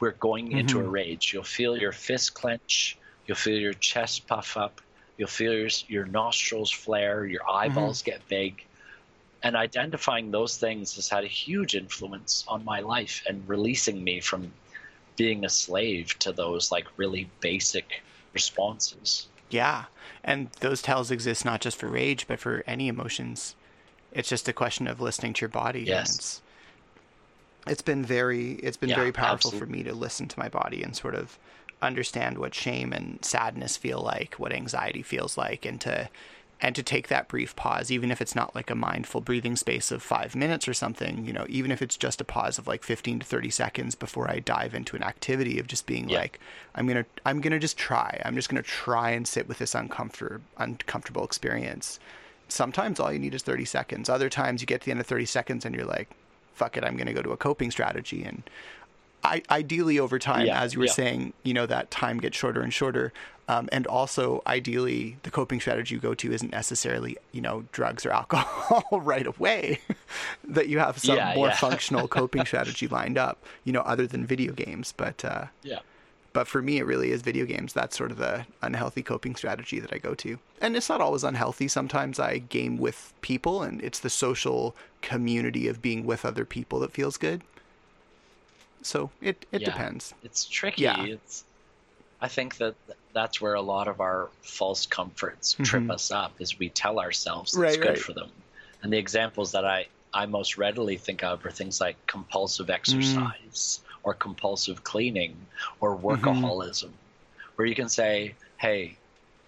[SPEAKER 2] we're going mm-hmm. into a rage. You'll feel your fist clench, you'll feel your chest puff up, you'll feel your, your nostrils flare, your eyeballs mm-hmm. get big and identifying those things has had a huge influence on my life and releasing me from being a slave to those like really basic responses.
[SPEAKER 1] Yeah. And those tells exist not just for rage, but for any emotions. It's just a question of listening to your body.
[SPEAKER 2] Yes.
[SPEAKER 1] It's, it's been very it's been yeah, very powerful absolutely. for me to listen to my body and sort of understand what shame and sadness feel like, what anxiety feels like, and to and to take that brief pause, even if it's not like a mindful breathing space of five minutes or something, you know, even if it's just a pause of like 15 to 30 seconds before I dive into an activity of just being yeah. like, I'm going to, I'm going to just try. I'm just going to try and sit with this uncomfortable, uncomfortable experience. Sometimes all you need is 30 seconds. Other times you get to the end of 30 seconds and you're like, fuck it, I'm going to go to a coping strategy. And I, ideally over time, yeah, as you were yeah. saying, you know, that time gets shorter and shorter. Um, and also, ideally, the coping strategy you go to isn't necessarily, you know, drugs or alcohol right away. that you have some yeah, more functional coping strategy lined up, you know, other than video games. But uh,
[SPEAKER 2] yeah.
[SPEAKER 1] But for me, it really is video games. That's sort of the unhealthy coping strategy that I go to. And it's not always unhealthy. Sometimes I game with people, and it's the social community of being with other people that feels good. So it, it yeah. depends.
[SPEAKER 2] It's tricky. Yeah. It's I think that that's where a lot of our false comforts trip mm-hmm. us up is we tell ourselves it's right, good right. for them. And the examples that I, I most readily think of are things like compulsive exercise mm. Or compulsive cleaning or mm-hmm. workaholism, mm-hmm. where you can say, hey,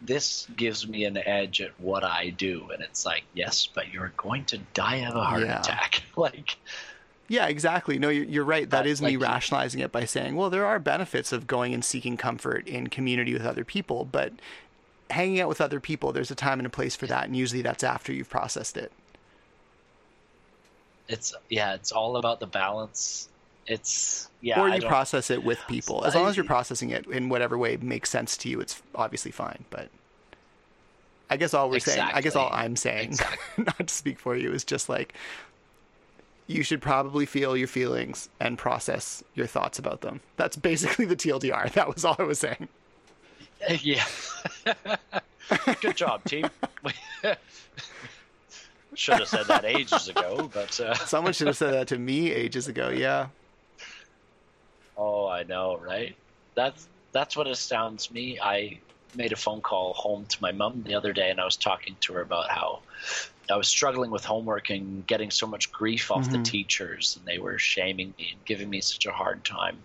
[SPEAKER 2] this gives me an edge at what I do. And it's like, yes, but you're going to die of a heart yeah. attack. like,
[SPEAKER 1] yeah, exactly. No, you're, you're right. That is me rationalizing it by saying, well, there are benefits of going and seeking comfort in community with other people, but hanging out with other people, there's a time and a place for that, and usually that's after you've processed it.
[SPEAKER 2] It's yeah, it's all about the balance. It's yeah,
[SPEAKER 1] or you process it with people. As long as you're processing it in whatever way makes sense to you, it's obviously fine. But I, guess all we're saying, I guess all I'm saying,
[SPEAKER 2] Exactly.
[SPEAKER 1] not to speak for you, is just like you should probably feel your feelings and process your thoughts about them. That's basically the TLDR. That was all I was saying.
[SPEAKER 2] Yeah. Good job, team. Should have said that ages ago, but uh,
[SPEAKER 1] Someone should have said that to me ages ago. Yeah.
[SPEAKER 2] Oh, I know, right? That's that's what astounds me. I made a phone call home to my mom the other day, and I was talking to her about how I was struggling with homework and getting so much grief off the
[SPEAKER 1] Mhm.
[SPEAKER 2] teachers, and they were shaming me and giving me such a hard time.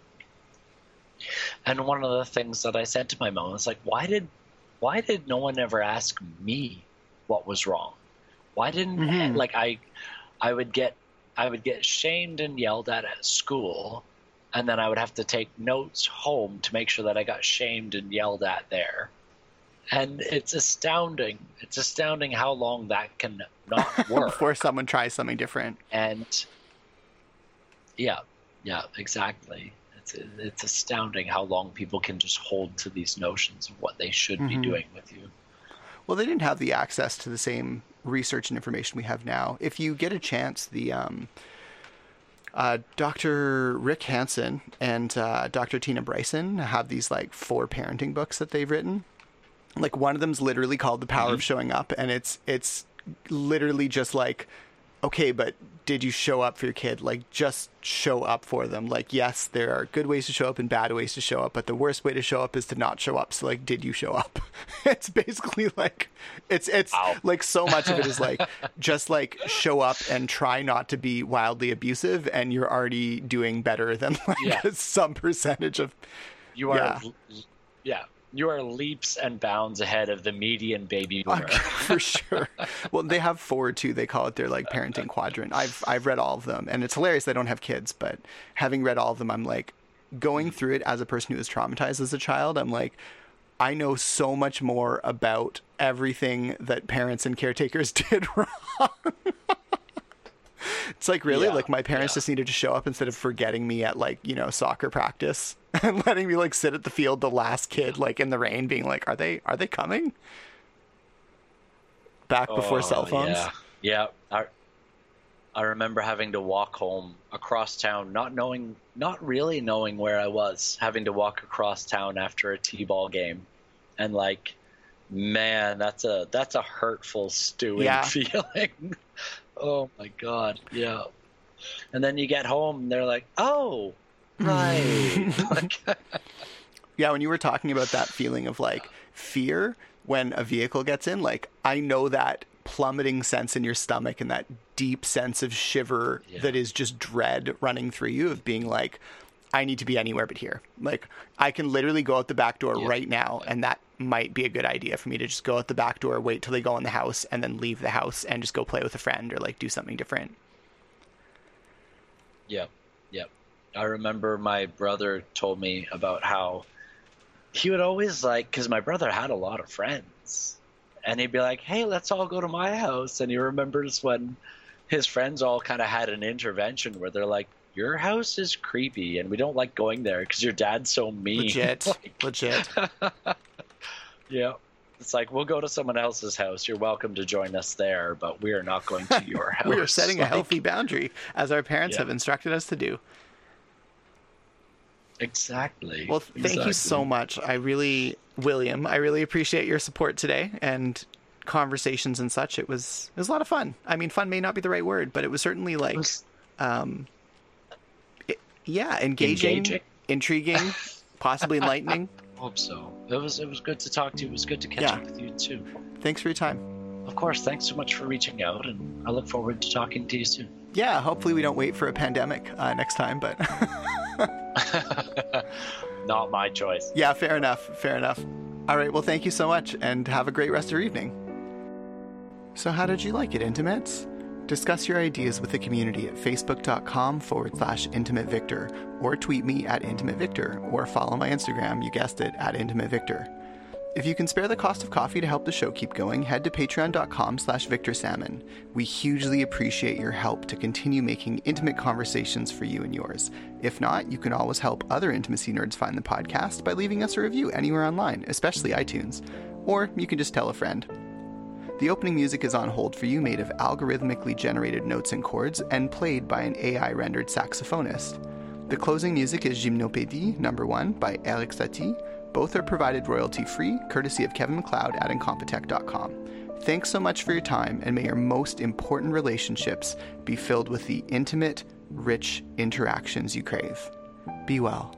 [SPEAKER 2] And one of the things that I said to my mom was like, "Why did, why did no one ever ask me what was wrong? Why didn't
[SPEAKER 1] Mhm.
[SPEAKER 2] like I, I would get, I would get shamed and yelled at at school, and then I would have to take notes home to make sure that I got shamed and yelled at there." And it's astounding. It's astounding how long that can not work.
[SPEAKER 1] Before someone tries something different.
[SPEAKER 2] and yeah, yeah, exactly. It's it's astounding how long people can just hold to these notions of what they should be
[SPEAKER 1] Mhm.
[SPEAKER 2] doing with you.
[SPEAKER 1] Well, they didn't have the access to the same research and information we have now. If you get a chance, the um, uh, Dr. Rick Hanson and uh, Dr. Tina Bryson have these like four parenting books that they've written. Like one of them's literally called "The Power of Showing Up," and it's it's literally just like, okay, but did you show up for your kid? Like, just show up for them. Like, yes, there are good ways to show up and bad ways to show up, but the worst way to show up is to not show up. So, like, did you show up? it's basically like, it's it's
[SPEAKER 2] Wow.
[SPEAKER 1] like so much of it is like just like show up and try not to be wildly abusive, and you're already doing better than like
[SPEAKER 2] Yeah.
[SPEAKER 1] some percentage of.
[SPEAKER 2] You are,
[SPEAKER 1] Yeah.
[SPEAKER 2] yeah, you are leaps and bounds ahead of the median baby boomer.
[SPEAKER 1] for sure. Well, they have four too. They call it their like parenting quadrant. I've I've read all of them, and it's hilarious. They don't have kids, but having read all of them, I'm like going through it as a person who was traumatized as a child. I'm like. I know so much more about everything that parents and caretakers did wrong. it's like really
[SPEAKER 2] Yeah,
[SPEAKER 1] like my parents
[SPEAKER 2] yeah.
[SPEAKER 1] just needed to show up instead of forgetting me at like, you know, soccer practice and letting me like sit at the field the last kid like in the rain being like, "Are they are they coming?" Back before
[SPEAKER 2] Oh,
[SPEAKER 1] cell phones.
[SPEAKER 2] Yeah, yeah. I, I remember having to walk home across town, not knowing, not really knowing where I was, having to walk across town after a t-ball game, and like, man, that's a that's a hurtful, stewing
[SPEAKER 1] Yeah.
[SPEAKER 2] feeling. oh my god, yeah. And then you get home, and they're like, "Oh, right."
[SPEAKER 1] Yeah, when you were talking about that feeling of like fear when a vehicle gets in, like I know that plummeting sense in your stomach and that deep sense of shiver
[SPEAKER 2] Yeah.
[SPEAKER 1] that is just dread running through you of being like I need to be anywhere but here. Like I can literally go out the back door
[SPEAKER 2] Yeah.
[SPEAKER 1] right now and that might be a good idea for me to just go out the back door, wait till they go in the house and then leave the house and just go play with a friend or like do something different.
[SPEAKER 2] Yeah. yep. I remember my brother told me about how he would always like, because my brother had a lot of friends, and he'd be like, "Hey, let's all go to my house." And he remembers when his friends all kind of had an intervention where they're like, "Your house is creepy, and we don't like going there because your dad's so mean."
[SPEAKER 1] Legit.
[SPEAKER 2] Like,
[SPEAKER 1] Legit.
[SPEAKER 2] yeah. It's like we'll go to someone else's house. You're welcome to join us there, but we are not going to your house.
[SPEAKER 1] we are setting a healthy boundary as our parents
[SPEAKER 2] Yeah.
[SPEAKER 1] have instructed us to do.
[SPEAKER 2] Exactly.
[SPEAKER 1] Well, thank you so much. I really, William, I really appreciate your support today and conversations and such. It was it was a lot of fun. I mean, fun may not be the right word, but it was certainly like, um, it- yeah, engaging,
[SPEAKER 2] Engaging.
[SPEAKER 1] intriguing, possibly enlightening.
[SPEAKER 2] hope so. It was it was good to talk to you. It was good to catch
[SPEAKER 1] Yeah.
[SPEAKER 2] up with you too.
[SPEAKER 1] Thanks for your time.
[SPEAKER 2] Of course, thanks so much for reaching out, and I look forward to talking to you soon.
[SPEAKER 1] Yeah, hopefully we don't wait for a pandemic uh, next time, but
[SPEAKER 2] Not my choice.
[SPEAKER 1] yeah, fair enough. Fair enough. All right, well, thank you so much and have a great rest of your evening. So, how did you like it, Intimates? Discuss your ideas with the community at facebook.com forward slash intimate victor, or tweet me at intimate victor, or follow my Instagram, you guessed it, at intimate victor. If you can spare the cost of coffee to help the show keep going, head to patreon.com slash victorsalmon. We hugely appreciate your help to continue making intimate conversations for you and yours. If not, you can always help other intimacy nerds find the podcast by leaving us a review anywhere online, especially iTunes. Or you can just tell a friend. The opening music is on hold for you, made of algorithmically generated notes and chords, and played by an AI rendered saxophonist. The closing music is Gymnopédie number 1 by Erik Satie. Both are provided royalty free, courtesy of Kevin MacLeod at Incompetech.com. Thanks so much for your time, and may your most important relationships be filled with the intimate, rich interactions you crave. Be well.